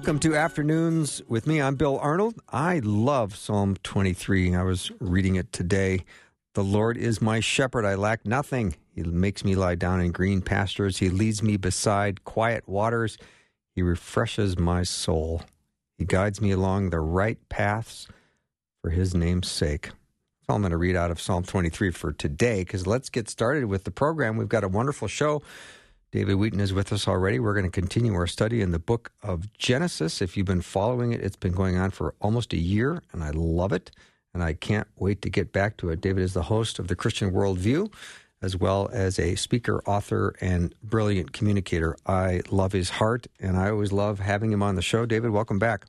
Welcome to Afternoons with me. I'm Bill Arnold. I love Psalm 23. I was reading it today. The Lord is my shepherd. I lack nothing. He makes me lie down in green pastures. He leads me beside quiet waters. He refreshes my soul. He guides me along the right paths for his name's sake. That's all I'm going to read out of Psalm 23 for today because let's get started with the program. We've got a wonderful show. David Wheaton is with us already. We're going to continue our study in the book of Genesis. If you've been following it, it's been going on for almost a year, and I love it. And I can't wait to get back to it. David is the host of the Christian Worldview, as well as a speaker, author, and brilliant communicator. I love his heart, and I always love having him on the show. David, welcome back.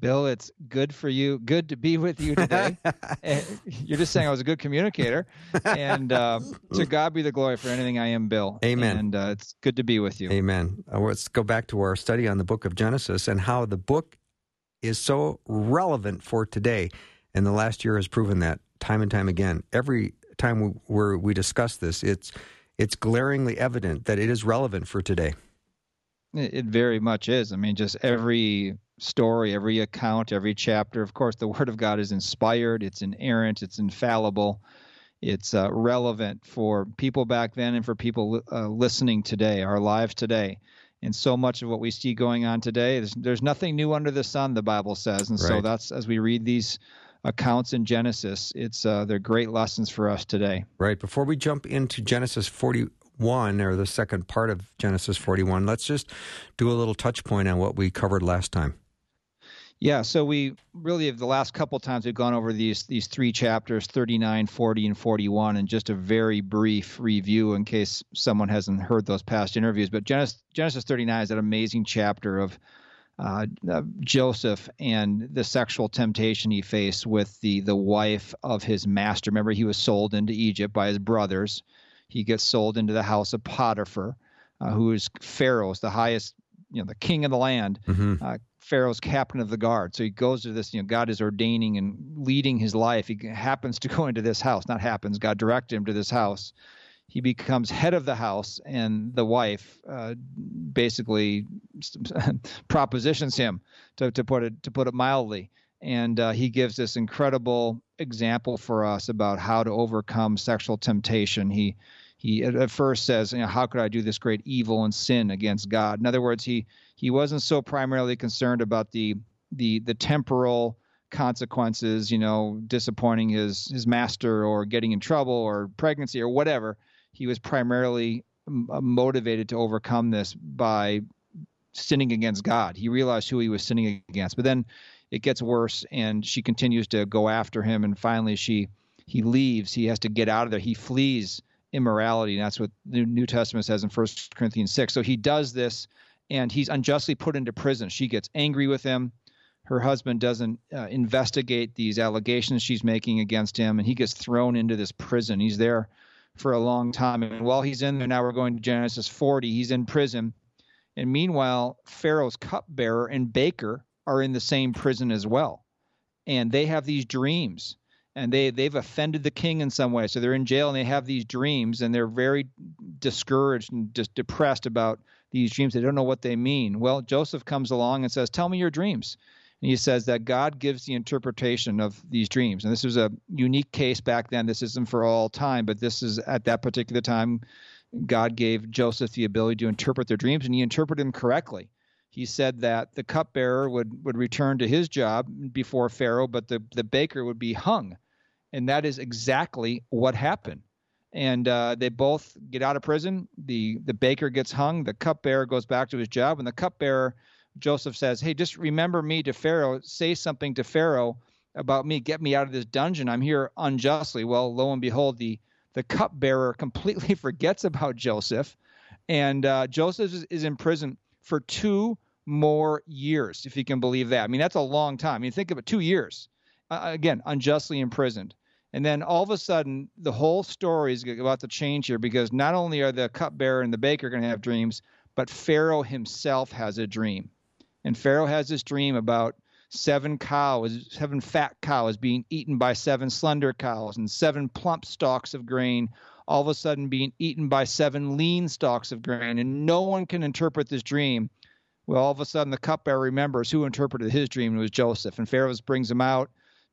Bill, it's good for you. Good to be with you today. Eh, You're just saying I was a good communicator, and uh, to God be the glory for anything I am, Bill. Amen. And uh, it's good to be with you. Amen. Uh, let's go back to our study on the book of Genesis and how the book is so relevant for today. And the last year has proven that time and time again. Every time we, where we discuss this, it's it's glaringly evident that it is relevant for today. It, it very much is. I mean, just every story, every account, every chapter. Of course, the Word of God is inspired. It's inerrant. It's infallible. It's uh, relevant for people back then and for people uh, listening today, our lives today. And so much of what we see going on today, there's, there's nothing new under the sun, the Bible says. And so that's as we read these accounts in Genesis, it's uh, they're great lessons for us today. Right. Before we jump into Genesis 41 or the second part of Genesis 41, let's just do a little touch point on what we covered last time. Yeah, so we really have the last couple times we've gone over these these three chapters, 39, 40, and 41, and just a very brief review in case someone hasn't heard those past interviews. But Genesis, Genesis 39 is that amazing chapter of uh, uh, Joseph and the sexual temptation he faced with the the wife of his master. Remember, he was sold into Egypt by his brothers. He gets sold into the house of Potiphar, uh, who is Pharaoh's, the highest, you know, the king of the land Mm-hmm. Pharaoh's captain of the guard. So he goes to this, you know, God is ordaining and leading his life. He happens to go into this house, not happens, God directed him to this house. He becomes head of the house, and the wife uh, basically propositions him, to, to put it to put it mildly. And uh, he gives this incredible example for us about how to overcome sexual temptation. He he at, first says, you know, how could I do this great evil and sin against God? In other words, he he wasn't so primarily concerned about the the the temporal consequences, you know, disappointing his his master or getting in trouble or pregnancy or whatever. He was primarily uh, motivated to overcome this by sinning against God. He realized who he was sinning against. But then it gets worse and she continues to go after him and finally she he leaves. He has to get out of there. He flees immorality. And that's what the New Testament says in 1 Corinthians 6. So he does this and he's unjustly put into prison. She gets angry with him. Her husband doesn't uh, investigate these allegations she's making against him, and he gets thrown into this prison. He's there for a long time. And while he's in there, now we're going to Genesis 40, he's in prison. And meanwhile, Pharaoh's cupbearer and baker are in the same prison as well. And they have these dreams and they they've offended the king in some way. So they're in jail and they have these dreams and they're very discouraged and just depressed about these dreams. They don't know what they mean. Well, Joseph comes along and says, "Tell me your dreams." And he says that God gives the interpretation of these dreams. And this was a unique case back then. This isn't for all time, but this is at that particular time God gave Joseph the ability to interpret their dreams and he interpreted them correctly. He said that the cupbearer would, would return to his job before Pharaoh, but the, the baker would be hung. And that is exactly what happened. And uh, they both get out of prison. The, the baker gets hung. The cupbearer goes back to his job. And the cupbearer, Joseph says, Hey, just remember me to Pharaoh. Say something to Pharaoh about me. Get me out of this dungeon. I'm here unjustly. Well, lo and behold, the, the cupbearer completely forgets about Joseph And uh, Joseph is, is in prison for two more years, if you can believe that. I mean, that's a long time. I mean, think of it two years. Uh, again, unjustly imprisoned. And then all of a sudden, the whole story is about to change here because not only are the cupbearer and the baker going to have dreams, but Pharaoh himself has a dream. And Pharaoh has this dream about seven cows, seven fat cows being eaten by seven slender cows, and seven plump stalks of grain all of a sudden being eaten by seven lean stalks of grain. And no one can interpret this dream. Well, all of a sudden, the cupbearer remembers who interpreted his dream. and It was Joseph. And Pharaoh brings him out.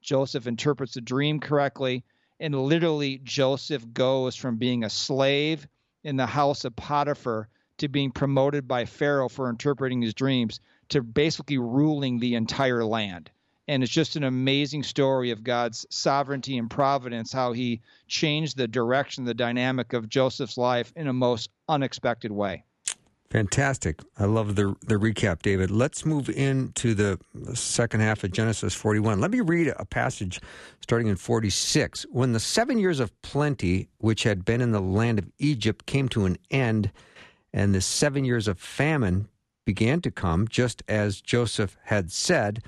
Joseph interprets the dream correctly, and literally Joseph goes from being a slave in the house of Potiphar to being promoted by Pharaoh for interpreting his dreams to basically ruling the entire land. And it's just an amazing story of God's sovereignty and providence, how he changed the direction, the dynamic of Joseph's life in a most unexpected way. Fantastic. I love the the recap, David. Let's move into the second half of Genesis 41. Let me read a passage starting in 46. When the 7 years of plenty which had been in the land of Egypt came to an end and the 7 years of famine began to come just as Joseph had said,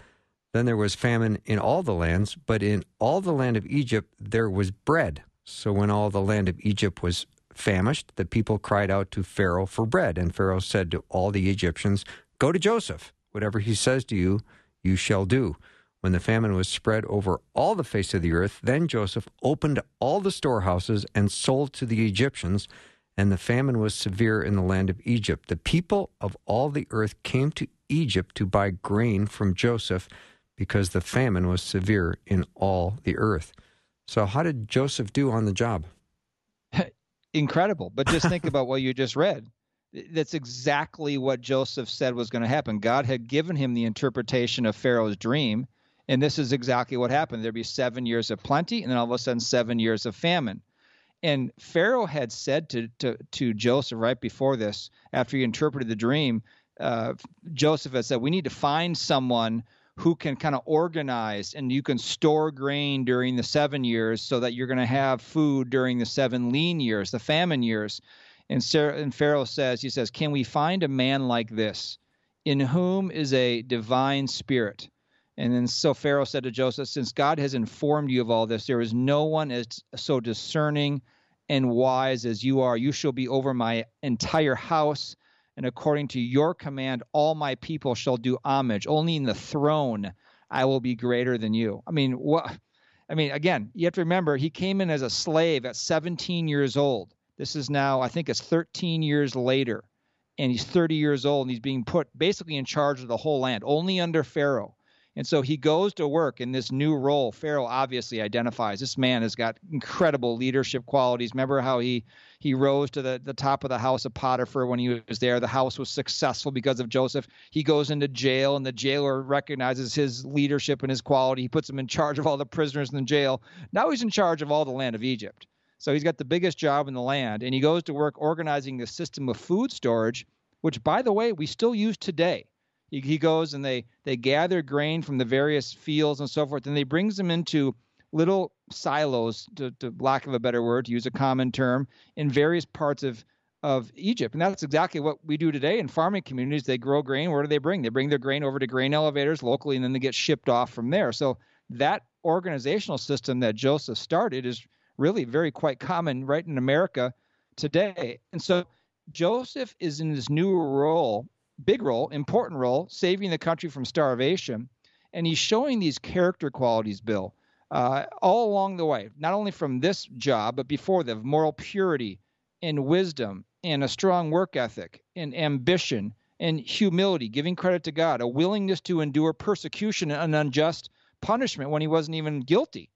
then there was famine in all the lands, but in all the land of Egypt there was bread. So when all the land of Egypt was famished, the people cried out to Pharaoh for bread. And Pharaoh said to all the Egyptians, Go to Joseph. Whatever he says to you, you shall do. When the famine was spread over all the face of the earth, then Joseph opened all the storehouses and sold to the Egyptians, and the famine was severe in the land of Egypt. The people of all the earth came to Egypt to buy grain from Joseph because the famine was severe in all the earth. So, how did Joseph do on the job? Incredible. But just think about what you just read. That's exactly what Joseph said was going to happen. God had given him the interpretation of Pharaoh's dream, and this is exactly what happened. There'd be seven years of plenty, and then all of a sudden, seven years of famine. And Pharaoh had said to, to, to Joseph right before this, after he interpreted the dream, uh, Joseph had said, We need to find someone who can kind of organize and you can store grain during the seven years so that you're going to have food during the seven lean years, the famine years. And, Sarah, and Pharaoh says, he says, Can we find a man like this in whom is a divine spirit? And then so Pharaoh said to Joseph, Since God has informed you of all this, there is no one as so discerning and wise as you are. You shall be over my entire house and according to your command, all my people shall do homage. Only in the throne I will be greater than you. I mean, what? I mean, again, you have to remember he came in as a slave at 17 years old. This is now, I think it's 13 years later, and he's 30 years old, and he's being put basically in charge of the whole land, only under Pharaoh. And so he goes to work in this new role. Pharaoh obviously identifies this man has got incredible leadership qualities. Remember how he he rose to the, the top of the house of Potiphar when he was there. The house was successful because of Joseph. He goes into jail, and the jailer recognizes his leadership and his quality. He puts him in charge of all the prisoners in the jail. Now he's in charge of all the land of Egypt. So he's got the biggest job in the land, and he goes to work organizing the system of food storage, which, by the way, we still use today. He, goes and they they gather grain from the various fields and so forth, and they brings them into little silos, to, to lack of a better word, to use a common term, in various parts of of Egypt. And that's exactly what we do today in farming communities. They grow grain. Where do they bring? They bring their grain over to grain elevators locally, and then they get shipped off from there. So that organizational system that Joseph started is really very quite common right in America today. And so Joseph is in this new role, big role, important role, saving the country from starvation. And he's showing these character qualities, Bill, uh, all along the way, not only from this job, but before the moral purity and wisdom and a strong work ethic and ambition and humility, giving credit to God, a willingness to endure persecution and unjust punishment when he wasn't even guilty.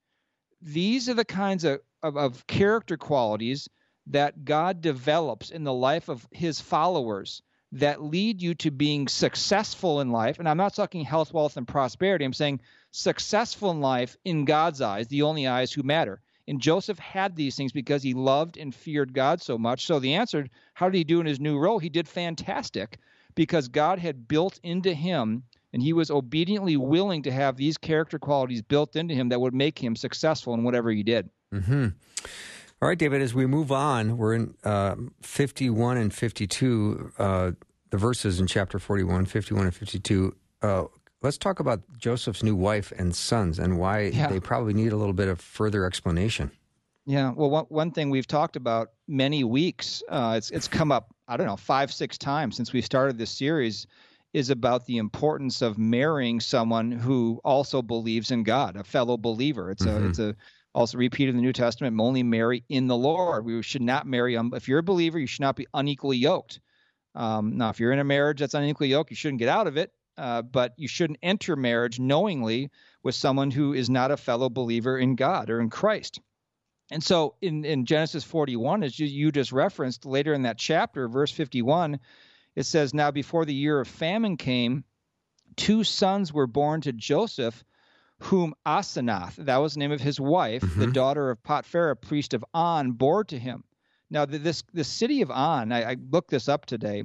These are the kinds of, of, of character qualities that God develops in the life of his followers that lead you to being successful in life. And I'm not talking health, wealth, and prosperity. I'm saying successful in life in God's eyes, the only eyes who matter. And Joseph had these things because he loved and feared God so much. So the answer, how did he do in his new role? He did fantastic because God had built into him and he was obediently willing to have these character qualities built into him that would make him successful in whatever he did. Mm-hmm. All right, David, as we move on, we're in uh, 51 and 52, uh, the verses in chapter 41, 51 and 52. Uh, let's talk about Joseph's new wife and sons and why yeah. they probably need a little bit of further explanation. Yeah, well, one, one thing we've talked about many weeks, uh, it's, it's come up, I don't know, five, six times since we started this series, is about the importance of marrying someone who also believes in God, a fellow believer. It's mm-hmm. a, it's a, also repeated in the New Testament, only marry in the Lord. We should not marry, um, if you're a believer, you should not be unequally yoked. Um, now, if you're in a marriage that's unequally yoked, you shouldn't get out of it, uh, but you shouldn't enter marriage knowingly with someone who is not a fellow believer in God or in Christ. And so in, in Genesis 41, as you, you just referenced later in that chapter, verse 51, it says, Now before the year of famine came, two sons were born to Joseph whom Asenath, that was the name of his wife, mm-hmm. the daughter of Potiphera, priest of An, bore to him. Now, this the city of An, I, I, looked this up today,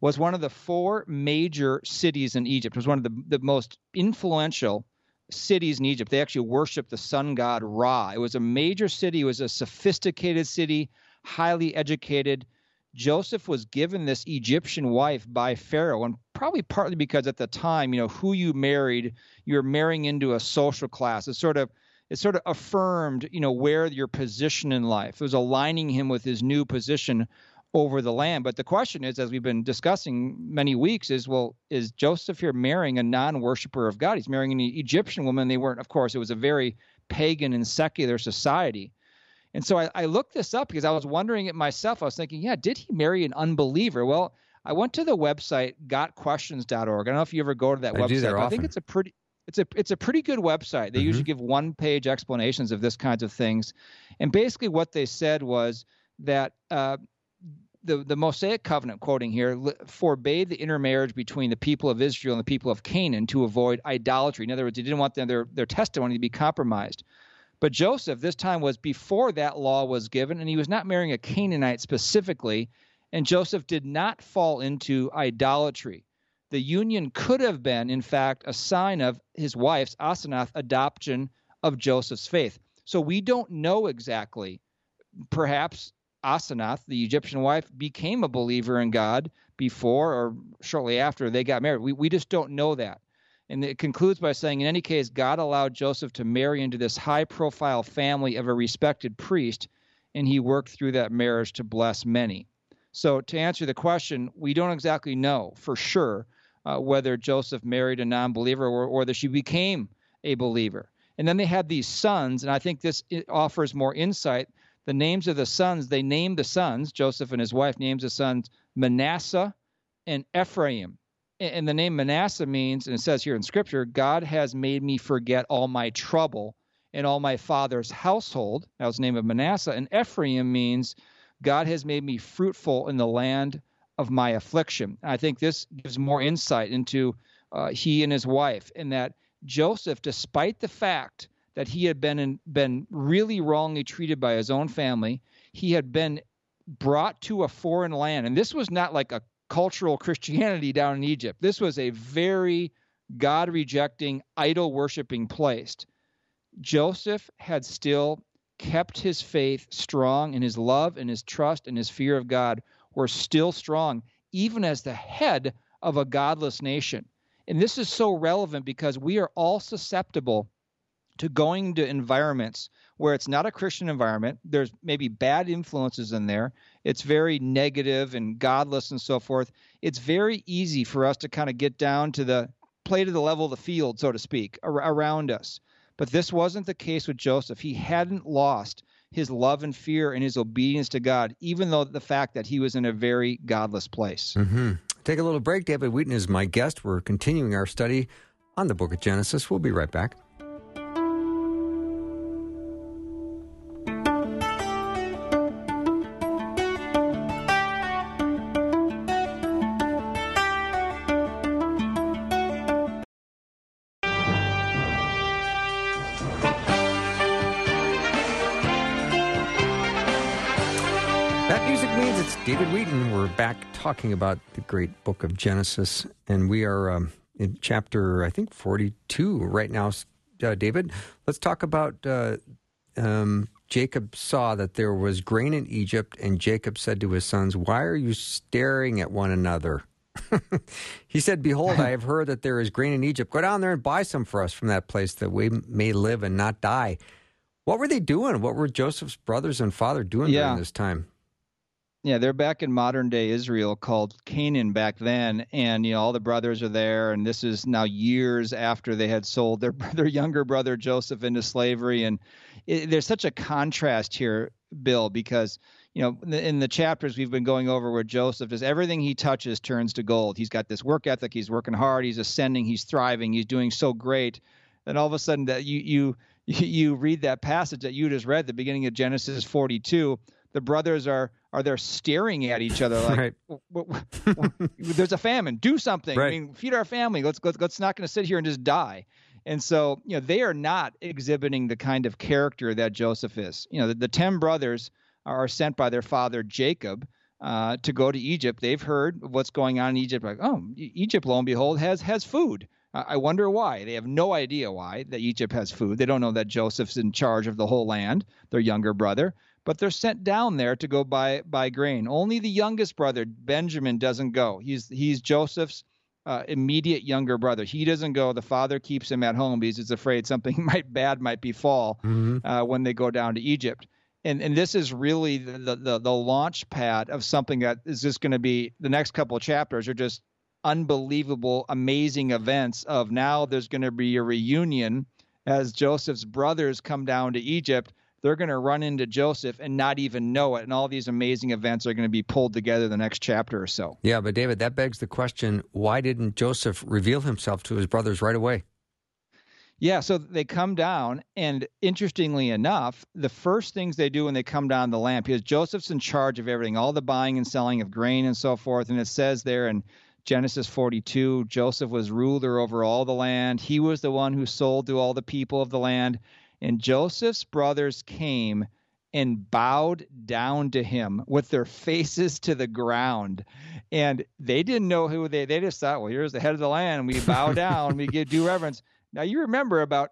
was one of the four major cities in Egypt. It was one of the, the most influential cities in Egypt. They actually worshiped the sun god Ra. It was a major city. It was a sophisticated city, highly educated. Joseph was given this Egyptian wife by Pharaoh, and probably partly because at the time, you know, who you married, you're marrying into a social class. It sort of it sort of affirmed, you know, where your position in life. It was aligning him with his new position over the land. But the question is, as we've been discussing many weeks, is well, is Joseph here marrying a non-worshiper of God? He's marrying an Egyptian woman. They weren't, of course, it was a very pagan and secular society. And so I, I, looked this up because I was wondering it myself. I was thinking, yeah, did he marry an unbeliever? Well, I went to the website gotquestions.org. I don't know if you ever go to that I website. I think it's a pretty it's a it's a pretty good website. They mm-hmm. usually give one page explanations of this kinds of things, and basically what they said was that uh, the the Mosaic covenant, quoting here, forbade the intermarriage between the people of Israel and the people of Canaan to avoid idolatry. In other words, they didn't want their their testimony to be compromised. But Joseph, this time was before that law was given, and he was not marrying a Canaanite specifically. And Joseph did not fall into idolatry. The union could have been, in fact, a sign of his wife's, Asenath, adoption of Joseph's faith. So we don't know exactly. Perhaps Asenath, the Egyptian wife, became a believer in God before or shortly after they got married. We, we just don't know that. And it concludes by saying, in any case, God allowed Joseph to marry into this high profile family of a respected priest, and he worked through that marriage to bless many. So, to answer the question, we don't exactly know for sure uh, whether Joseph married a non believer or, or whether she became a believer. And then they had these sons, and I think this offers more insight. The names of the sons, they named the sons, Joseph and his wife names the sons Manasseh and Ephraim and the name Manasseh means, and it says here in Scripture, God has made me forget all my trouble and all my father's household. That was the name of Manasseh. And Ephraim means, God has made me fruitful in the land of my affliction. I think this gives more insight into uh, he and his wife, in that Joseph, despite the fact that he had been in, been really wrongly treated by his own family, he had been brought to a foreign land, and this was not like a cultural Christianity down in Egypt. This was a very God rejecting, idol worshiping place. Joseph had still kept his faith strong, and his love and his trust and his fear of God were still strong, even as the head of a godless nation. And this is so relevant because we are all susceptible to going to environments where it's not a Christian environment. There's maybe bad influences in there. It's very negative and godless and so forth. It's very easy for us to kind of get down to the play to the level of the field, so to speak, ar- around us. But this wasn't the case with Joseph. He hadn't lost his love and fear and his obedience to God, even though the fact that he was in a very godless place. Mm-hmm. Take a little break. David Wheaton is my guest. We're continuing our study on the book of Genesis. We'll be right back. Talking about the great book of Genesis, and we are um, in chapter, I think, 42 right now, uh, David. Let's talk about uh, um, Jacob saw that there was grain in Egypt, and Jacob said to his sons, Why are you staring at one another? he said, Behold, I have heard that there is grain in Egypt. Go down there and buy some for us from that place that we may live and not die. What were they doing? What were Joseph's brothers and father doing yeah. during this time? Yeah, they're back in modern day Israel called Canaan back then, and you know all the brothers are there, and this is now years after they had sold their their younger brother Joseph into slavery, and it, there's such a contrast here, Bill, because you know in the chapters we've been going over where Joseph does everything he touches turns to gold. He's got this work ethic, he's working hard, he's ascending, he's thriving, he's doing so great. and all of a sudden that you you you read that passage that you just read, the beginning of Genesis 42 the brothers are are there staring at each other like right. w- w- w- there's a famine do something right. i mean feed our family let's let's, let's not going to sit here and just die and so you know they are not exhibiting the kind of character that joseph is you know the, the 10 brothers are sent by their father jacob uh, to go to egypt they've heard what's going on in egypt like oh egypt lo and behold has has food I wonder why. They have no idea why that Egypt has food. They don't know that Joseph's in charge of the whole land, their younger brother but they're sent down there to go buy buy grain. Only the youngest brother, Benjamin, doesn't go. He's he's Joseph's uh, immediate younger brother. He doesn't go. The father keeps him at home because he's afraid something might bad might befall mm-hmm. uh, when they go down to Egypt. And and this is really the the, the launch pad of something that is just going to be the next couple of chapters are just unbelievable, amazing events. Of now there's going to be a reunion as Joseph's brothers come down to Egypt they're going to run into Joseph and not even know it. And all these amazing events are going to be pulled together the next chapter or so. Yeah, but David, that begs the question why didn't Joseph reveal himself to his brothers right away? Yeah, so they come down, and interestingly enough, the first things they do when they come down the land, because Joseph's in charge of everything, all the buying and selling of grain and so forth. And it says there in Genesis 42, Joseph was ruler over all the land. He was the one who sold to all the people of the land. And Joseph's brothers came and bowed down to him with their faces to the ground. And they didn't know who they they just thought, well, here's the head of the land. We bow down, we give due reverence. Now you remember about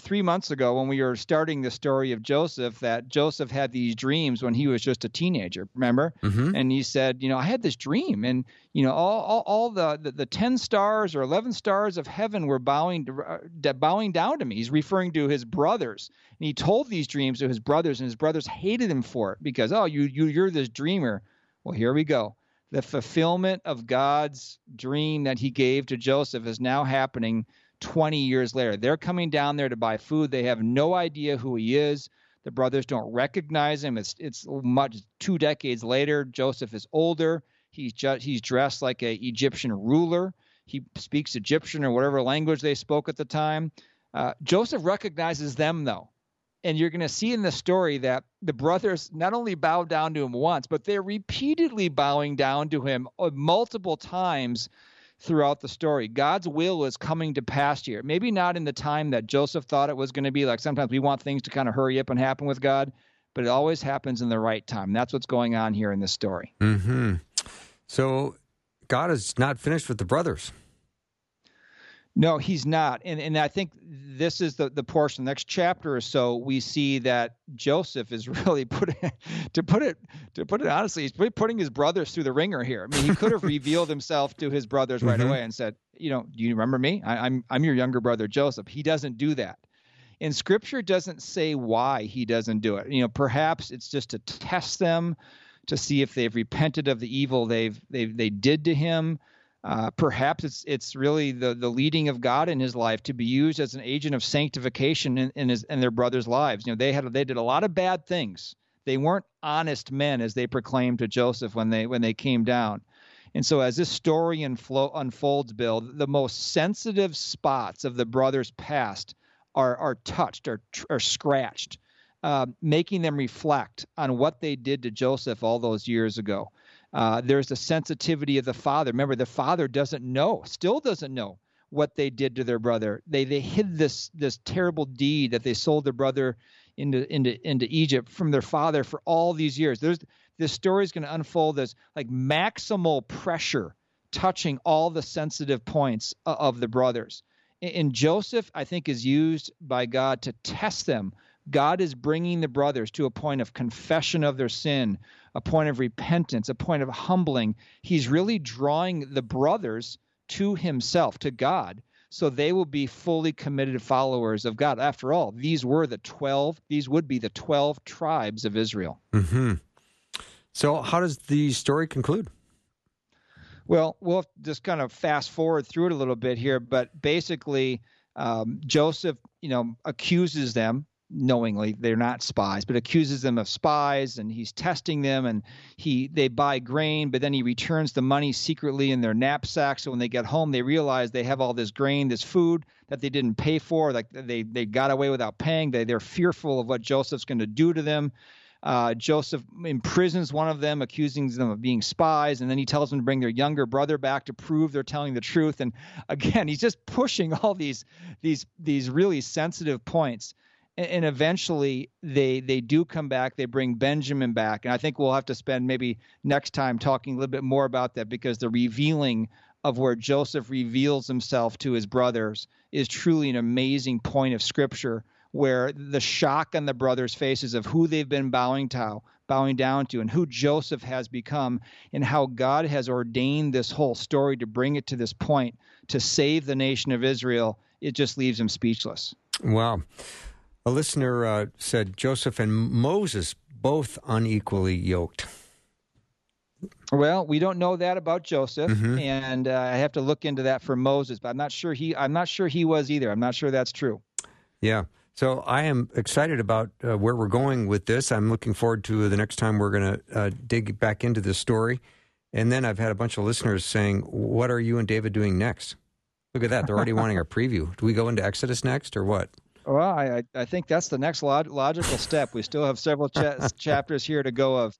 three months ago when we were starting the story of Joseph that Joseph had these dreams when he was just a teenager, remember? Mm-hmm. And he said, you know, I had this dream and, you know, all, all, all the, the, the, 10 stars or 11 stars of heaven were bowing, to, uh, bowing down to me. He's referring to his brothers. And he told these dreams to his brothers and his brothers hated him for it because, oh, you, you, you're this dreamer. Well, here we go. The fulfillment of God's dream that he gave to Joseph is now happening 20 years later. They're coming down there to buy food. They have no idea who he is. The brothers don't recognize him. It's it's much two decades later. Joseph is older. He's just he's dressed like a Egyptian ruler. He speaks Egyptian or whatever language they spoke at the time. Uh, Joseph recognizes them though, and you're going to see in the story that the brothers not only bow down to him once, but they're repeatedly bowing down to him uh, multiple times throughout the story. God's will is coming to pass here. Maybe not in the time that Joseph thought it was going to be. Like sometimes we want things to kind of hurry up and happen with God, but it always happens in the right time. That's what's going on here in this story. Mm-hmm. So God is not finished with the brothers. No, he's not. And and I think this is the, the portion, the next chapter or so, we see that Joseph is really putting to put it to put it honestly, he's putting his brothers through the wringer here. I mean, he could have revealed himself to his brothers right mm-hmm. away and said, you know, do you remember me? I, I'm I'm your younger brother Joseph. He doesn't do that. And scripture doesn't say why he doesn't do it. You know, perhaps it's just to test them to see if they've repented of the evil they've they they did to him uh, perhaps it's it's really the the leading of God in his life to be used as an agent of sanctification in, in his in their brothers' lives. You know, they had they did a lot of bad things. They weren't honest men as they proclaimed to Joseph when they when they came down. And so, as this story unflo- unfolds, Bill, the most sensitive spots of the brothers' past are are touched or are scratched, uh, making them reflect on what they did to Joseph all those years ago. Uh, there's a sensitivity of the father. Remember, the father doesn't know, still doesn't know what they did to their brother. They they hid this this terrible deed that they sold their brother into into into Egypt from their father for all these years. There's this story is going to unfold as like maximal pressure touching all the sensitive points of the brothers. And Joseph, I think, is used by God to test them God is bringing the brothers to a point of confession of their sin, a point of repentance, a point of humbling. He's really drawing the brothers to himself, to God, so they will be fully committed followers of God. After all, these were the 12, these would be the 12 tribes of Israel. Mm-hmm. So, how does the story conclude? Well, we'll just kind of fast forward through it a little bit here, but basically, um, Joseph, you know, accuses them knowingly they're not spies but accuses them of spies and he's testing them and he they buy grain but then he returns the money secretly in their knapsack so when they get home they realize they have all this grain this food that they didn't pay for like they they got away without paying they they're fearful of what Joseph's going to do to them uh, Joseph imprisons one of them, accusing them of being spies, and then he tells them to bring their younger brother back to prove they're telling the truth. And again, he's just pushing all these these these really sensitive points. And, and eventually, they they do come back. They bring Benjamin back, and I think we'll have to spend maybe next time talking a little bit more about that because the revealing of where Joseph reveals himself to his brothers is truly an amazing point of scripture where the shock on the brothers' faces of who they've been bowing to, bowing down to, and who Joseph has become, and how God has ordained this whole story to bring it to this point to save the nation of Israel, it just leaves him speechless. Wow. A listener uh, said Joseph and Moses both unequally yoked. Well, we don't know that about Joseph, mm-hmm. and uh, I have to look into that for Moses. But I'm not sure he. I'm not sure he was either. I'm not sure that's true. Yeah. So I am excited about uh, where we're going with this. I'm looking forward to the next time we're going to uh, dig back into this story. And then I've had a bunch of listeners saying, "What are you and David doing next?" Look at that; they're already wanting a preview. Do we go into Exodus next, or what? Well, I I think that's the next log- logical step. We still have several cha- chapters here to go of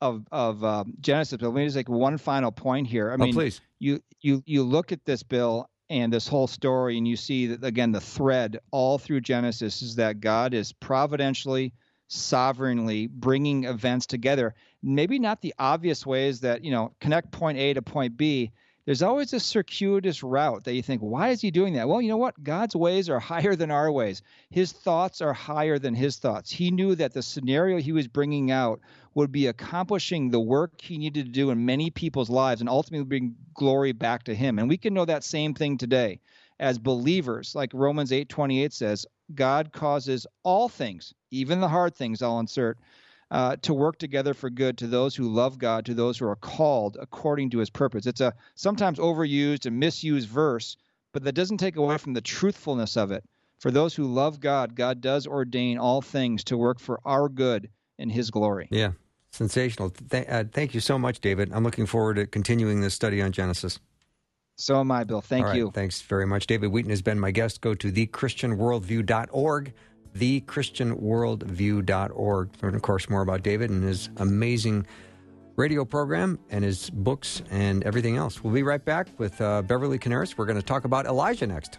of of um, Genesis. But let me just make one final point here. I oh, mean, please. you you you look at this bill and this whole story, and you see that again the thread all through Genesis is that God is providentially, sovereignly bringing events together. Maybe not the obvious ways that you know connect point A to point B. There's always a circuitous route that you think, why is he doing that? Well, you know what? God's ways are higher than our ways. His thoughts are higher than his thoughts. He knew that the scenario he was bringing out would be accomplishing the work he needed to do in many people's lives and ultimately bring glory back to him. And we can know that same thing today as believers. Like Romans 8:28 says, God causes all things, even the hard things, I'll insert, uh, to work together for good to those who love God, to those who are called according to his purpose. It's a sometimes overused and misused verse, but that doesn't take away from the truthfulness of it. For those who love God, God does ordain all things to work for our good in his glory. Yeah, Sensational. Th- uh, thank you so much, David. I'm looking forward to continuing this study on Genesis. So am I, Bill. Thank you. Thanks very much. David Wheaton has been my guest. Go to thechristianworldview.org, thechristianworldview.org. Learn, of course, more about David and his amazing radio program and his books and everything else. We'll be right back with uh, Beverly Corniaris. We're going to talk about Elijah next.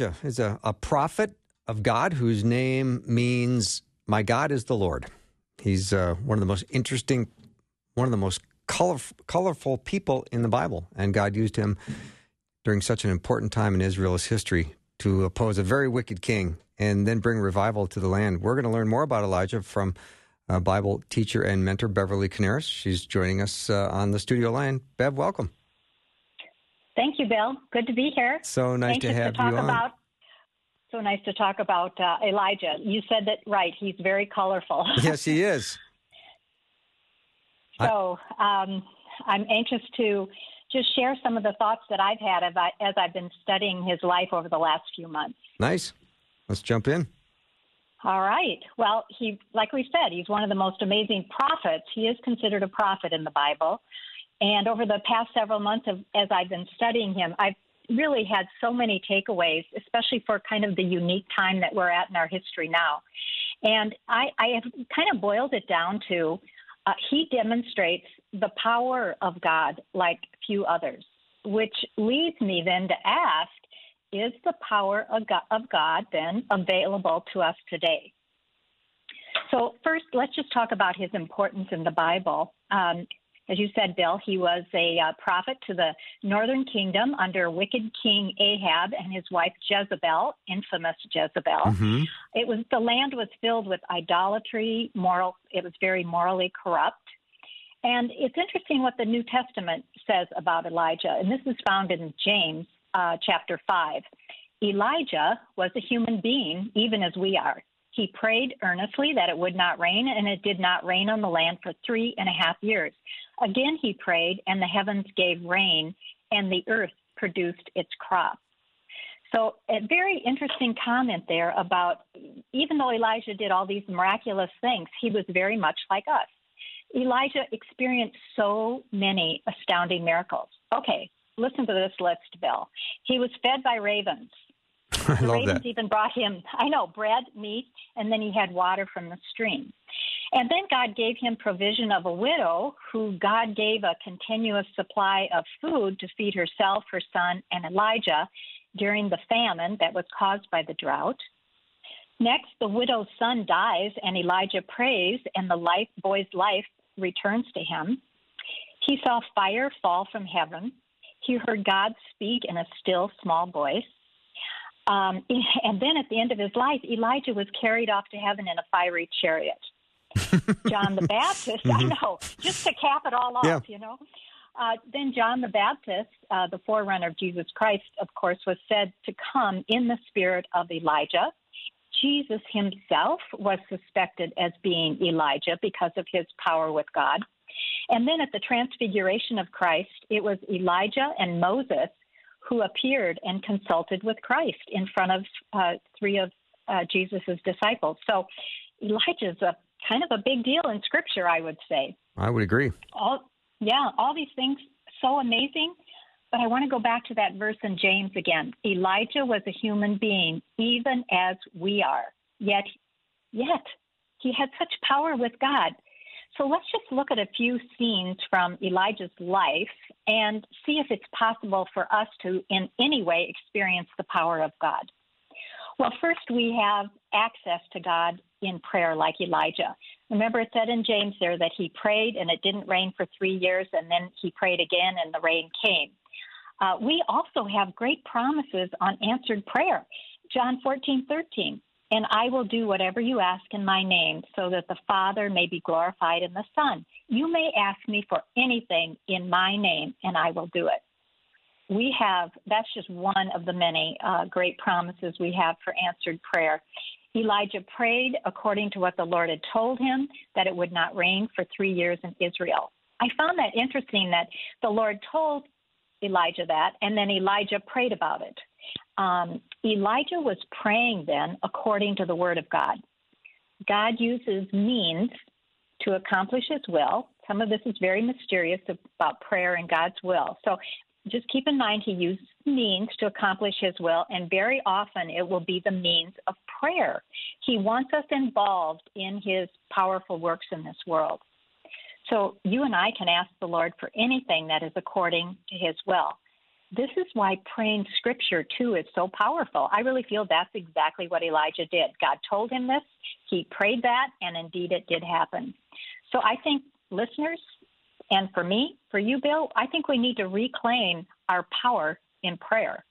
Elijah? He's a, a prophet of God whose name means "My God is the Lord." He's uh, one of the most interesting, one of the most colorful, colorful people in the Bible, and God used him during such an important time in Israel's history to oppose a very wicked king and then bring revival to the land. We're going to learn more about Elijah from uh, Bible teacher and mentor Beverly Corniaris. She's joining us uh, on the studio line. Bev, welcome. Thank you, Bill. Good to be here. So nice to have to talk you on. About, so nice to talk about uh, Elijah. You said that right. He's very colorful. yes, he is. So um, I'm anxious to just share some of the thoughts that I've had as, I, have been studying his life over the last few months. Nice. Let's jump in. All right. Well, he, like we said, he's one of the most amazing prophets. He is considered a prophet in the Bible. And over the past several months, of, as I've been studying him, I've really had so many takeaways, especially for kind of the unique time that we're at in our history now. And I, I have kind of boiled it down to uh, he demonstrates the power of God like few others, which leads me then to ask is the power of God, of God then available to us today? So, first, let's just talk about his importance in the Bible. Um, as you said, Bill, he was a uh, prophet to the northern kingdom under wicked King Ahab and his wife Jezebel, infamous Jezebel. Mm-hmm. It was the land was filled with idolatry, moral. It was very morally corrupt. And it's interesting what the New Testament says about Elijah, and this is found in James uh, chapter 5. Elijah was a human being, even as we are. He prayed earnestly that it would not rain, and it did not rain on the land for three and a half years. Again he prayed, and the heavens gave rain, and the earth produced its crop. So, a very interesting comment there about even though Elijah did all these miraculous things, he was very much like us. Elijah experienced so many astounding miracles. Okay, listen to this list, Bill. He was fed by ravens. I the ravens that. even brought him, I know, bread, meat, and then he had water from the stream. And then God gave him provision of a widow who God gave a continuous supply of food to feed herself, her son, and Elijah during the famine that was caused by the drought. Next, the widow's son dies, and Elijah prays, and the life boy's life returns to him. He saw fire fall from heaven. He heard God speak in a still small voice. Um, and then at the end of his life, Elijah was carried off to heaven in a fiery chariot. John the Baptist, mm-hmm. I know, just to cap it all off, yeah. you know. Uh, then John the Baptist, uh, the forerunner of Jesus Christ, of course, was said to come in the spirit of Elijah. Jesus himself was suspected as being Elijah because of his power with God. And then at the transfiguration of Christ, it was Elijah and Moses who appeared and consulted with Christ in front of uh, three of uh, Jesus' disciples. So Elijah's a kind of a big deal in Scripture, I would say. I would agree. All, yeah, all these things so amazing. But I want to go back to that verse in James again. Elijah was a human being, even as we are. Yet, yet he had such power with God. So let's just look at a few scenes from Elijah's life and see if it's possible for us to, in any way, experience the power of God. Well, first, we have access to God in prayer, like Elijah. Remember, it said in James there that he prayed and it didn't rain for three years, and then he prayed again and the rain came. Uh, we also have great promises on answered prayer. John 14, 13 and I will do whatever you ask in my name, so that the Father may be glorified in the Son. You may ask me for anything in my name, and I will do it. We have, that's just one of the many uh, great promises we have for answered prayer. Elijah prayed according to what the Lord had told him, that it would not rain for three years in Israel. I found that interesting that the Lord told Elijah that, and then Elijah prayed about it. Um, Elijah was praying then according to the word of God. God uses means to accomplish his will. Some of this is very mysterious about prayer and God's will. So just keep in mind he uses means to accomplish his will, and very often it will be the means of prayer. He wants us involved in his powerful works in this world. So you and I can ask the Lord for anything that is according to his will this is why praying scripture too is so powerful. I really feel that's exactly what Elijah did. God told him this, he prayed that, and indeed it did happen. So I think listeners, and for me, for you, Bill, I think we need to reclaim our power in prayer.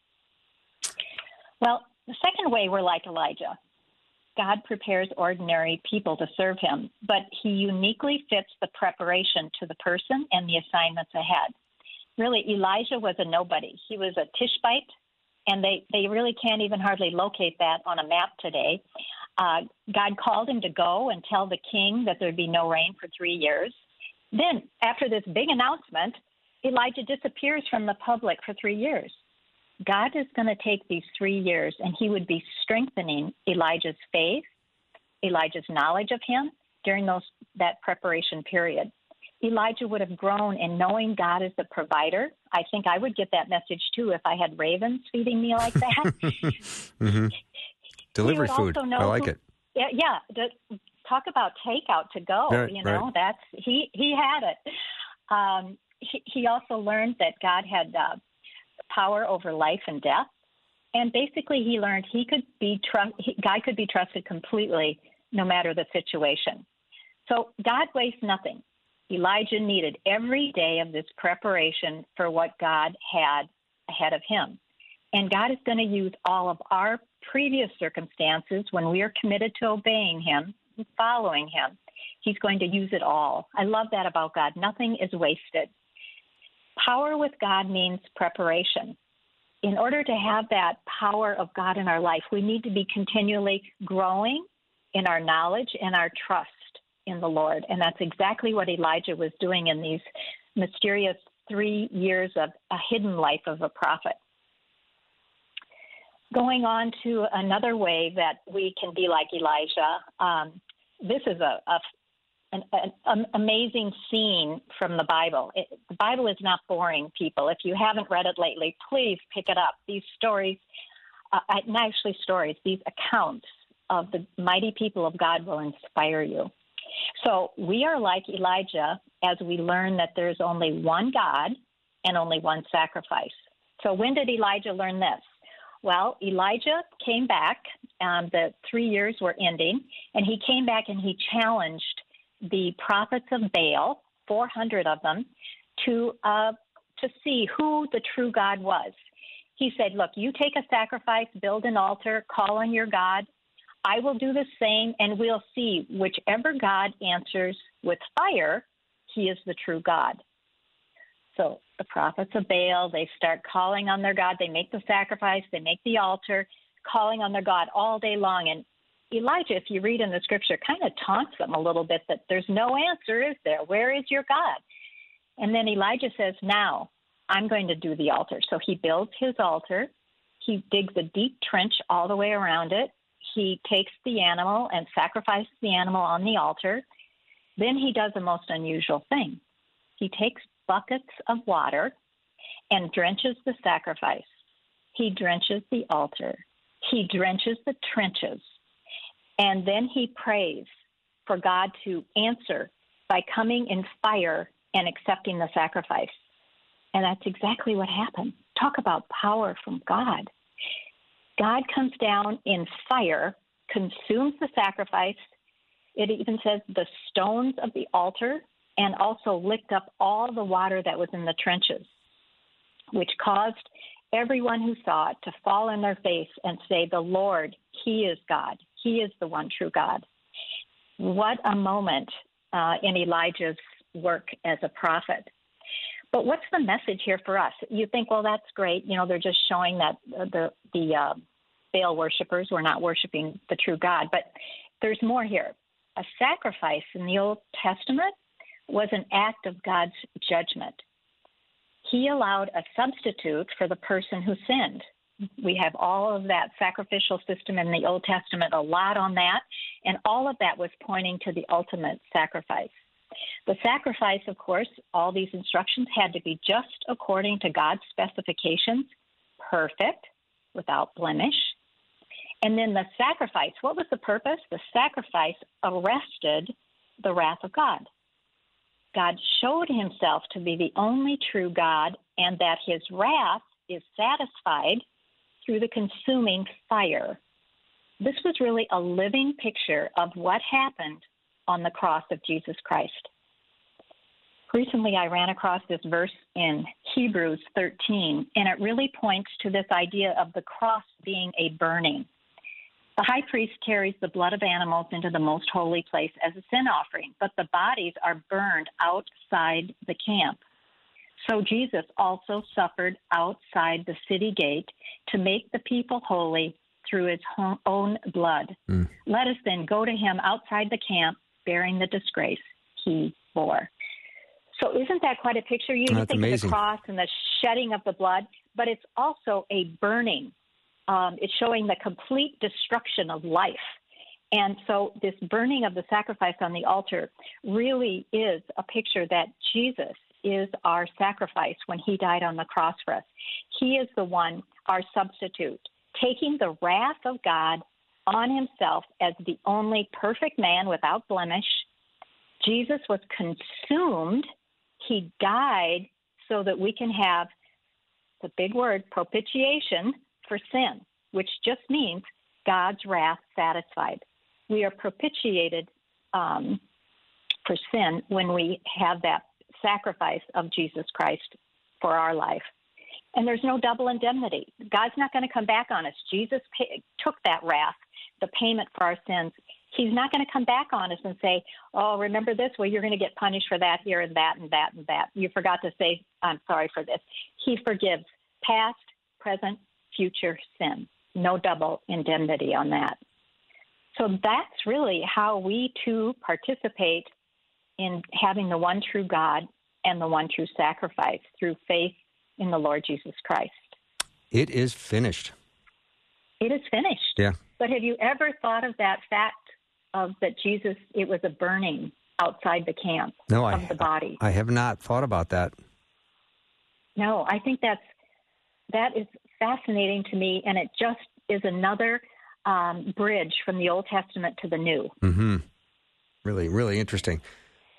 Well, the second way we're like Elijah. God prepares ordinary people to serve him, but he uniquely fits the preparation to the person and the assignments ahead really Elijah was a nobody. He was a Tishbite, and they, they really can't even hardly locate that on a map today. Uh, God called him to go and tell the king that there'd be no rain for three years. Then, after this big announcement, Elijah disappears from the public for three years. God is going to take these three years and he would be strengthening Elijah's faith, Elijah's knowledge of him during those that preparation period. Elijah would have grown in knowing God as the provider. I think I would get that message too if I had ravens feeding me like that. mm-hmm. Delivery food. I like who, it. Yeah, yeah. The, talk about takeout to go. Right, you know, right. that's he he had it. Um, he, he also learned that God had uh, power over life and death, and basically he learned he could be trust. God could be trusted completely, no matter the situation. So God wastes nothing. Elijah needed every day of this preparation for what God had ahead of him. And God is going to use all of our previous circumstances when we are committed to obeying Him, following Him. He's going to use it all. I love that about God. Nothing is wasted. Power with God means preparation. In order to have that power of God in our life, we need to be continually growing in our knowledge and our trust in the Lord. And that's exactly what Elijah was doing in these mysterious three years of a hidden life of a prophet. Going on to another way that we can be like Elijah, um, this is a, a an, an, amazing scene from the Bible. It, the Bible is not boring, people. If you haven't read it lately, please pick it up. These stories, uh, not actually stories, these accounts of the mighty people of God will inspire you. So we are like Elijah as we learn that there's only one God and only one sacrifice. So when did Elijah learn this? Well, Elijah came back. Um, the three years were ending, and he came back and he challenged the prophets of Baal, 400 of them, to uh, to see who the true God was. He said, "Look, you take a sacrifice, build an altar, call on your God, I will do the same, and we'll see whichever God answers with fire, he is the true God. So the prophets of Baal, they start calling on their God. They make the sacrifice, they make the altar, calling on their God all day long. And Elijah, if you read in the scripture, kind of taunts them a little bit that there's no answer, is there? Where is your God? And then Elijah says, Now I'm going to do the altar. So he builds his altar. He digs a deep trench all the way around it he takes the animal and sacrifices the animal on the altar. Then he does a most unusual thing. He takes buckets of water and drenches the sacrifice. He drenches the altar. He drenches the trenches. And then he prays for God to answer by coming in fire and accepting the sacrifice. And that's exactly what happened. Talk about power from God. God comes down in fire, consumes the sacrifice. It even says the stones of the altar and also licked up all the water that was in the trenches, which caused everyone who saw it to fall on their face and say, The Lord, He is God. He is the one true God. What a moment uh, in Elijah's work as a prophet. But what's the message here for us? You think, well, that's great. You know, they're just showing that the the uh, Baal worshippers were not worshiping the true God. But there's more here. A sacrifice in the Old Testament was an act of God's judgment. He allowed a substitute for the person who sinned. We have all of that sacrificial system in the Old Testament, a lot on that, and all of that was pointing to the ultimate sacrifice. The sacrifice, of course, all these instructions had to be just according to God's specifications, perfect, without blemish. And then the sacrifice, what was the purpose? The sacrifice arrested the wrath of God. God showed himself to be the only true God and that his wrath is satisfied through the consuming fire. This was really a living picture of what happened on the cross of Jesus Christ. Recently, I ran across this verse in Hebrews 13, and it really points to this idea of the cross being a burning. The high priest carries the blood of animals into the most holy place as a sin offering, but the bodies are burned outside the camp. So Jesus also suffered outside the city gate to make the people holy through his own blood. Mm. Let us then go to him outside the camp bearing the disgrace he bore. So isn't that quite a picture? You, you think amazing. of the cross and the shedding of the blood, but it's also a burning. Um, it's showing the complete destruction of life. And so, this burning of the sacrifice on the altar really is a picture that Jesus is our sacrifice when he died on the cross for us. He is the one, our substitute, taking the wrath of God on himself as the only perfect man without blemish. Jesus was consumed. He died so that we can have the big word propitiation for sin, which just means God's wrath satisfied. We are propitiated um, for sin when we have that sacrifice of Jesus Christ for our life. And there's no double indemnity. God's not going to come back on us. Jesus took that wrath, the payment for our sins. He's not going to come back on us and say, Oh, remember this? Well, you're going to get punished for that here and that and that and that. You forgot to say, I'm sorry for this. He forgives past, present, future sin. No double indemnity on that. So that's really how we too participate in having the one true God and the one true sacrifice through faith in the Lord Jesus Christ. It is finished. It is finished. Yeah. But have you ever thought of that fact of that Jesus it was a burning outside the camp no, of I, the body? I have not thought about that. No, I think that's that is fascinating to me and it just is another um, bridge from the Old Testament to the New. Mm-hmm. Really, really interesting.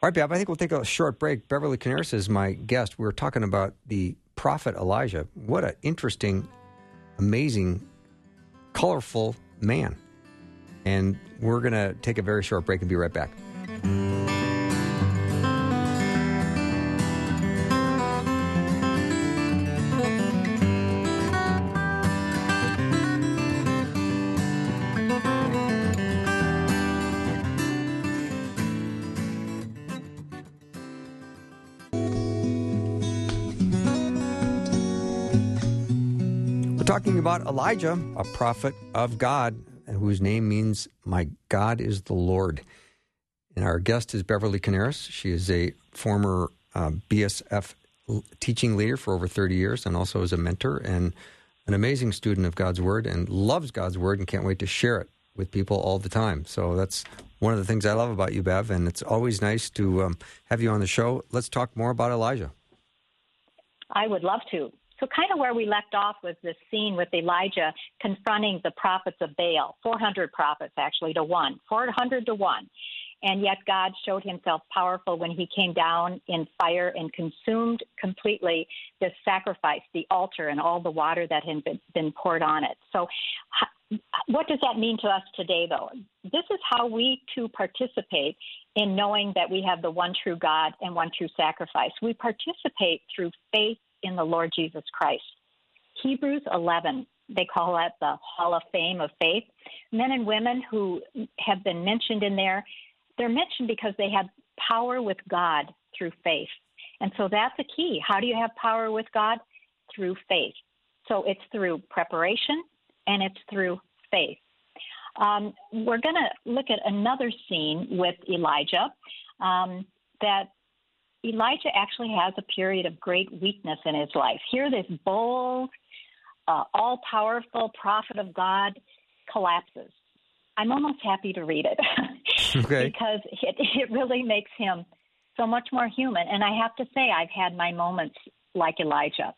All right, Bev, I think we'll take a short break. Beverly Corniaris is my guest. We are talking about the prophet Elijah. What an interesting, amazing, colorful man. And we're going to take a very short break and be right back. About Elijah, a prophet of God, whose name means "My God is the Lord." And our guest is Beverly Corniaris. She is a former uh, BSF teaching leader for over 30 years, and also is a mentor and an amazing student of God's Word, and loves God's Word, and can't wait to share it with people all the time. So that's one of the things I love about you, Bev, and it's always nice to um, have you on the show. Let's talk more about Elijah. I would love to. So, kind of where we left off was this scene with Elijah confronting the prophets of Baal, 400 prophets actually to one, 400 to one. And yet, God showed himself powerful when he came down in fire and consumed completely this sacrifice, the altar, and all the water that had been poured on it. So, what does that mean to us today, though? This is how we too participate in knowing that we have the one true God and one true sacrifice. We participate through faith in the Lord Jesus Christ. Hebrews 11, they call that the Hall of Fame of Faith. Men and women who have been mentioned in there, they're mentioned because they have power with God through faith. And so that's a key. How do you have power with God? Through faith. So it's through preparation and it's through faith. Um, we're going to look at another scene with Elijah um, that Elijah actually has a period of great weakness in his life. Here, this bold, uh, all powerful prophet of God collapses. I'm almost happy to read it okay. because it, it really makes him so much more human. And I have to say, I've had my moments like Elijah.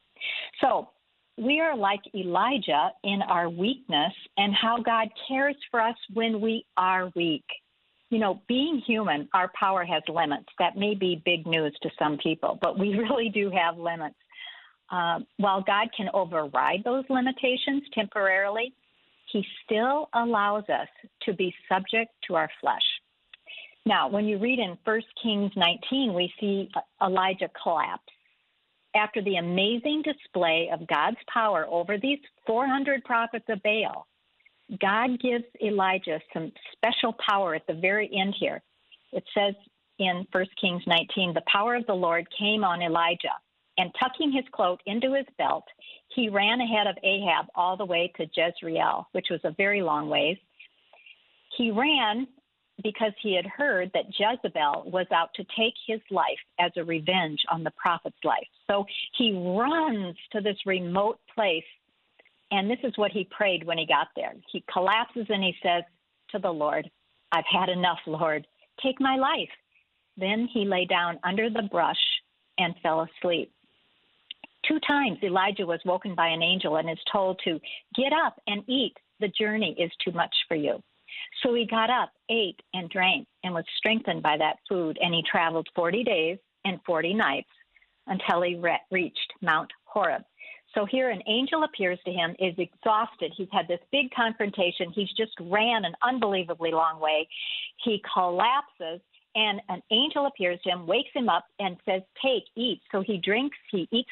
So we are like Elijah in our weakness and how God cares for us when we are weak you know, being human, our power has limits. That may be big news to some people, but we really do have limits. Uh, while God can override those limitations temporarily, He still allows us to be subject to our flesh. Now, when you read in 1 Kings 19, we see Elijah collapse. After the amazing display of God's power over these 400 prophets of Baal, God gives Elijah some special power at the very end here. It says in 1 Kings 19, the power of the Lord came on Elijah, and tucking his cloak into his belt, he ran ahead of Ahab all the way to Jezreel, which was a very long ways. He ran because he had heard that Jezebel was out to take his life as a revenge on the prophet's life. So he runs to this remote place and this is what he prayed when he got there. He collapses and he says to the Lord, I've had enough, Lord. Take my life. Then he lay down under the brush and fell asleep. Two times Elijah was woken by an angel and is told to get up and eat. The journey is too much for you. So he got up, ate, and drank, and was strengthened by that food. And he traveled 40 days and 40 nights until he re- reached Mount Horeb. So here an angel appears to him, is exhausted. He's had this big confrontation. He's just ran an unbelievably long way. He collapses, and an angel appears to him, wakes him up, and says, Take, eat. So he drinks, he eats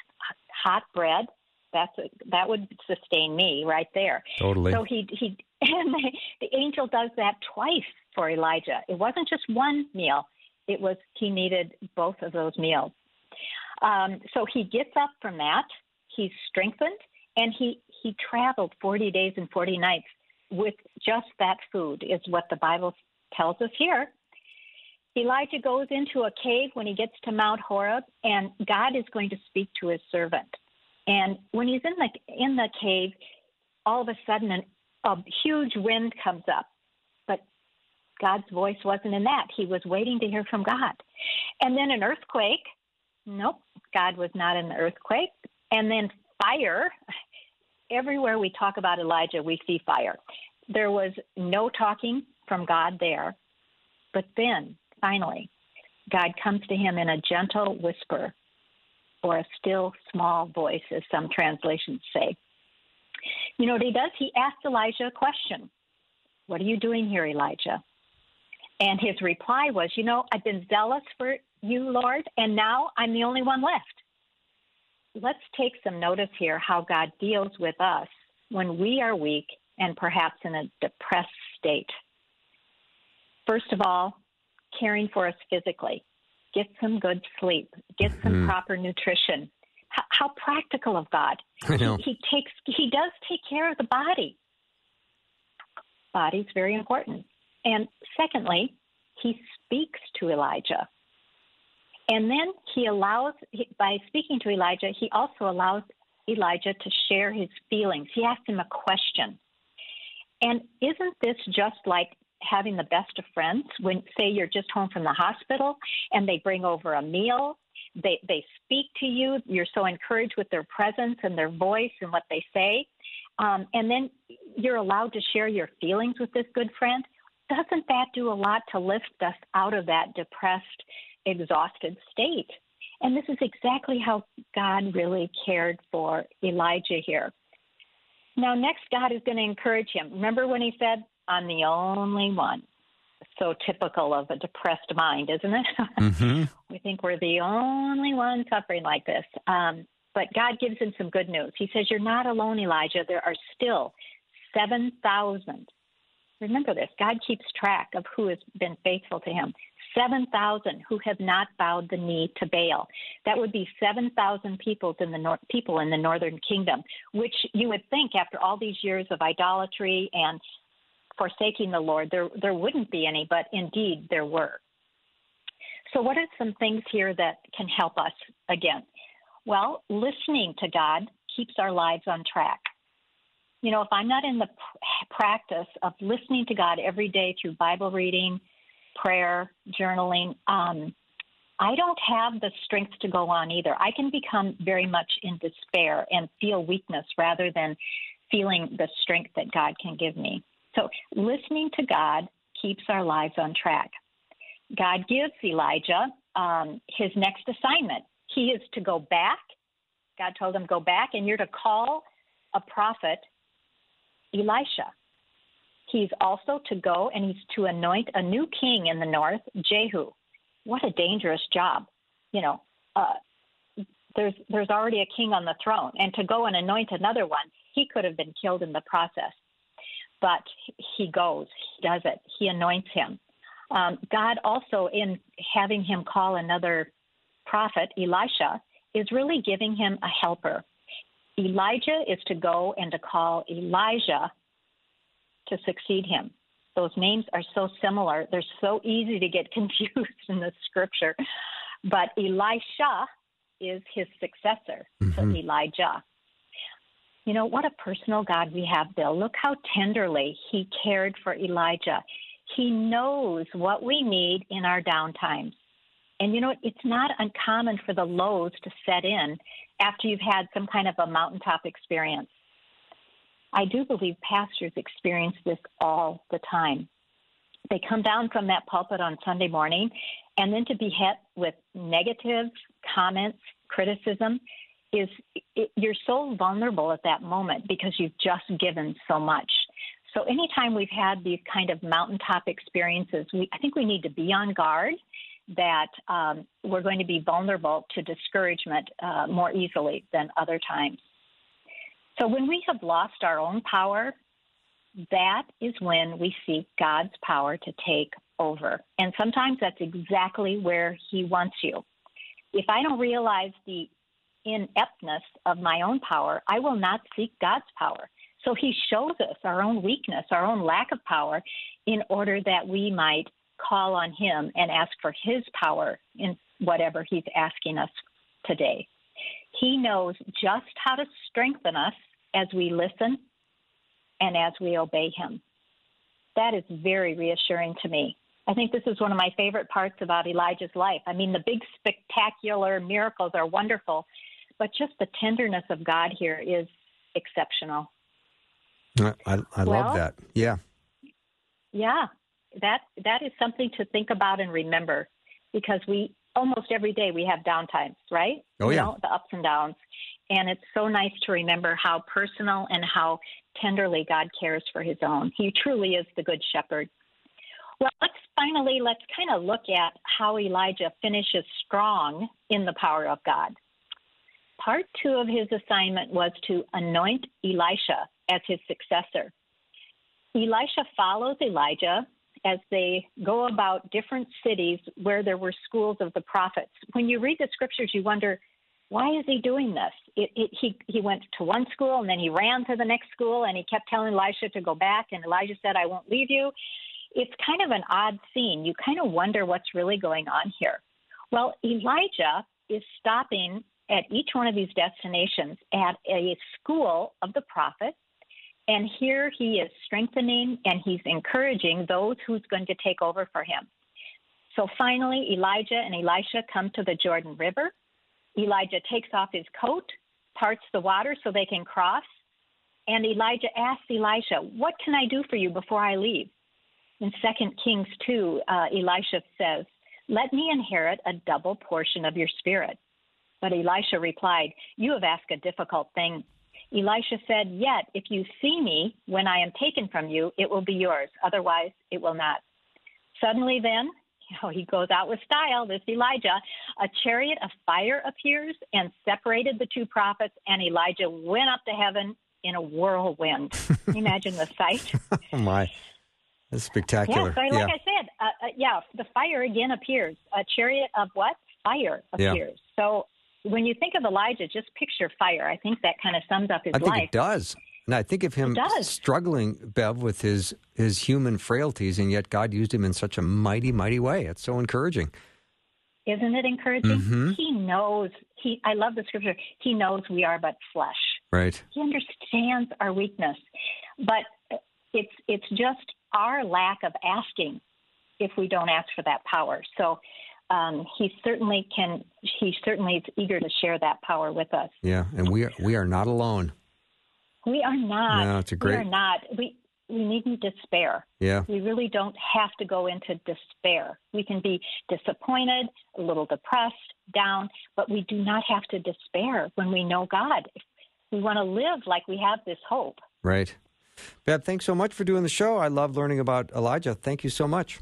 hot bread. That's a, that would sustain me right there. Totally. So he he and the, the angel does that twice for Elijah. It wasn't just one meal. It was he needed both of those meals. Um, so he gets up from that. He's strengthened, and he he traveled 40 days and 40 nights with just that food. Is what the Bible tells us here. Elijah goes into a cave when he gets to Mount Horeb, and God is going to speak to his servant. And when he's in the in the cave, all of a sudden an, a huge wind comes up. But God's voice wasn't in that. He was waiting to hear from God. And then an earthquake. Nope, God was not in the earthquake. And then fire. Everywhere we talk about Elijah, we see fire. There was no talking from God there. But then finally, God comes to him in a gentle whisper or a still small voice, as some translations say. You know what he does? He asks Elijah a question What are you doing here, Elijah? And his reply was, You know, I've been zealous for you, Lord, and now I'm the only one left. Let's take some notice here how God deals with us when we are weak and perhaps in a depressed state. First of all, caring for us physically. Get some good sleep. Get some mm. proper nutrition. How, how, practical of God. I know. He, he takes. He does take care of the body. Body's very important. And secondly, he speaks to Elijah. And then he allows, by speaking to Elijah, he also allows Elijah to share his feelings. He asks him a question. And isn't this just like having the best of friends when say you're just home from the hospital and they bring over a meal they they speak to you you're so encouraged with their presence and their voice and what they say um, and then you're allowed to share your feelings with this good friend doesn't that do a lot to lift us out of that depressed exhausted state and this is exactly how god really cared for elijah here now next god is going to encourage him remember when he said I'm the only one. So typical of a depressed mind, isn't it? Mm-hmm. we think we're the only one suffering like this. Um, but God gives him some good news. He says, You're not alone, Elijah. There are still 7,000. Remember this God keeps track of who has been faithful to him. 7,000 who have not bowed the knee to Baal. That would be 7,000 people in the nor- people in the northern kingdom, which you would think after all these years of idolatry and forsaking the Lord, there, there wouldn't be any, but indeed there were. So, what are some things here that can help us again? Well, listening to God keeps our lives on track. You know, if I'm not in the practice of listening to God every day through Bible reading, prayer, journaling, um, I don't have the strength to go on either. I can become very much in despair and feel weakness rather than feeling the strength that God can give me. So listening to God keeps our lives on track. God gives Elijah um, his next assignment. He is to go back. God told him, Go back, and you're to call a prophet Elisha. He's also to go and he's to anoint a new king in the north, Jehu. What a dangerous job. You know, uh, there's there's already a king on the throne, and to go and anoint another one, he could have been killed in the process but he goes, he does it, he anoints him. Um, God also, in having him call another prophet, Elisha, is really giving him a helper. Elijah is to go and to call Elijah to succeed him. Those names are so similar, they're so easy to get confused in the scripture. But Elisha is his successor mm-hmm. to Elijah. You know, what a personal God we have, Bill. Look how tenderly he cared for Elijah. He knows what we need in our downtimes. And you know, it's not uncommon for the lows to set in after you've had some kind of a mountaintop experience. I do believe pastors experience this all the time. They come down from that pulpit on Sunday morning, and then to be hit with negative comments, criticism, is it, you're so vulnerable at that moment because you've just given so much. So anytime we've had these kind of mountaintop experiences, we, I think we need to be on guard that um, we're going to be vulnerable to discouragement uh, more easily than other times. So when we have lost our own power, that is when we seek God's power to take over. And sometimes that's exactly where He wants you. If I don't realize the ineptness of my own power, I will not seek God's power. So He shows us our own weakness, our own lack of power, in order that we might call on Him and ask for His power in whatever He's asking us today. He knows just how to strengthen us as we listen and as we obey Him. That is very reassuring to me. I think this is one of my favorite parts about Elijah's life. I mean, the big, spectacular miracles are wonderful, but just the tenderness of God here is exceptional. I, I, I well, love that. Yeah. Yeah, that that is something to think about and remember because we almost every day we have downtimes, right? Oh yeah, you know, the ups and downs, and it's so nice to remember how personal and how tenderly God cares for His own. He truly is the good shepherd. Well, let's finally let's kind of look at how Elijah finishes strong in the power of God. Part two of his assignment was to anoint Elisha as his successor. Elisha follows Elijah as they go about different cities where there were schools of the prophets. When you read the scriptures, you wonder, why is he doing this? It, it, he, he went to one school and then he ran to the next school and he kept telling Elisha to go back, and Elijah said, I won't leave you. It's kind of an odd scene. You kind of wonder what's really going on here. Well, Elijah is stopping at each one of these destinations at a school of the prophets and here he is strengthening and he's encouraging those who's going to take over for him. So finally, Elijah and Elisha come to the Jordan River. Elijah takes off his coat, parts the water so they can cross. And Elijah asks Elisha, What can I do for you before I leave? In 2 Kings 2, uh, Elisha says, Let me inherit a double portion of your spirit. But Elisha replied, You have asked a difficult thing. Elisha said, Yet if you see me when I am taken from you, it will be yours. Otherwise, it will not. Suddenly, then, oh, he goes out with style, this Elijah, a chariot of fire appears and separated the two prophets, and Elijah went up to heaven in a whirlwind. Imagine the sight. oh, my. That's spectacular. Yeah, so like yeah. I said, uh, uh, yeah, the fire again appears. A chariot of what? Fire appears. Yeah. So when you think of Elijah, just picture fire. I think that kind of sums up his I think life. it does. And I think of him struggling, Bev, with his his human frailties, and yet God used him in such a mighty, mighty way. It's so encouraging. Isn't it encouraging? Mm-hmm. He knows. He. I love the scripture. He knows we are but flesh. Right. He understands our weakness, but it's it's just our lack of asking if we don't ask for that power. So um, he certainly can. He certainly is eager to share that power with us. Yeah, and we are we are not alone. We are not. No, it's a great. We are not. We we needn't despair. Yeah. We really don't have to go into despair. We can be disappointed, a little depressed, down, but we do not have to despair when we know God. We want to live like we have this hope. Right. Bev, thanks so much for doing the show. I love learning about Elijah. Thank you so much.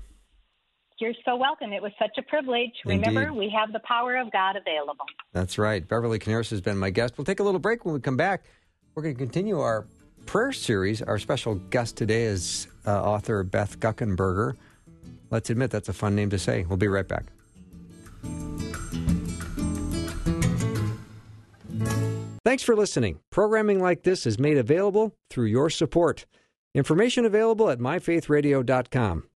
You're so welcome. It was such a privilege. Indeed. Remember, we have the power of God available. That's right. Beverly Corniaris has been my guest. We'll take a little break when we come back. We're going to continue our prayer series. Our special guest today is uh, author Beth Guckenberger. Let's admit that's a fun name to say. We'll be right back. Thanks for listening. Programming like this is made available through your support. Information available at myfaithradio.com.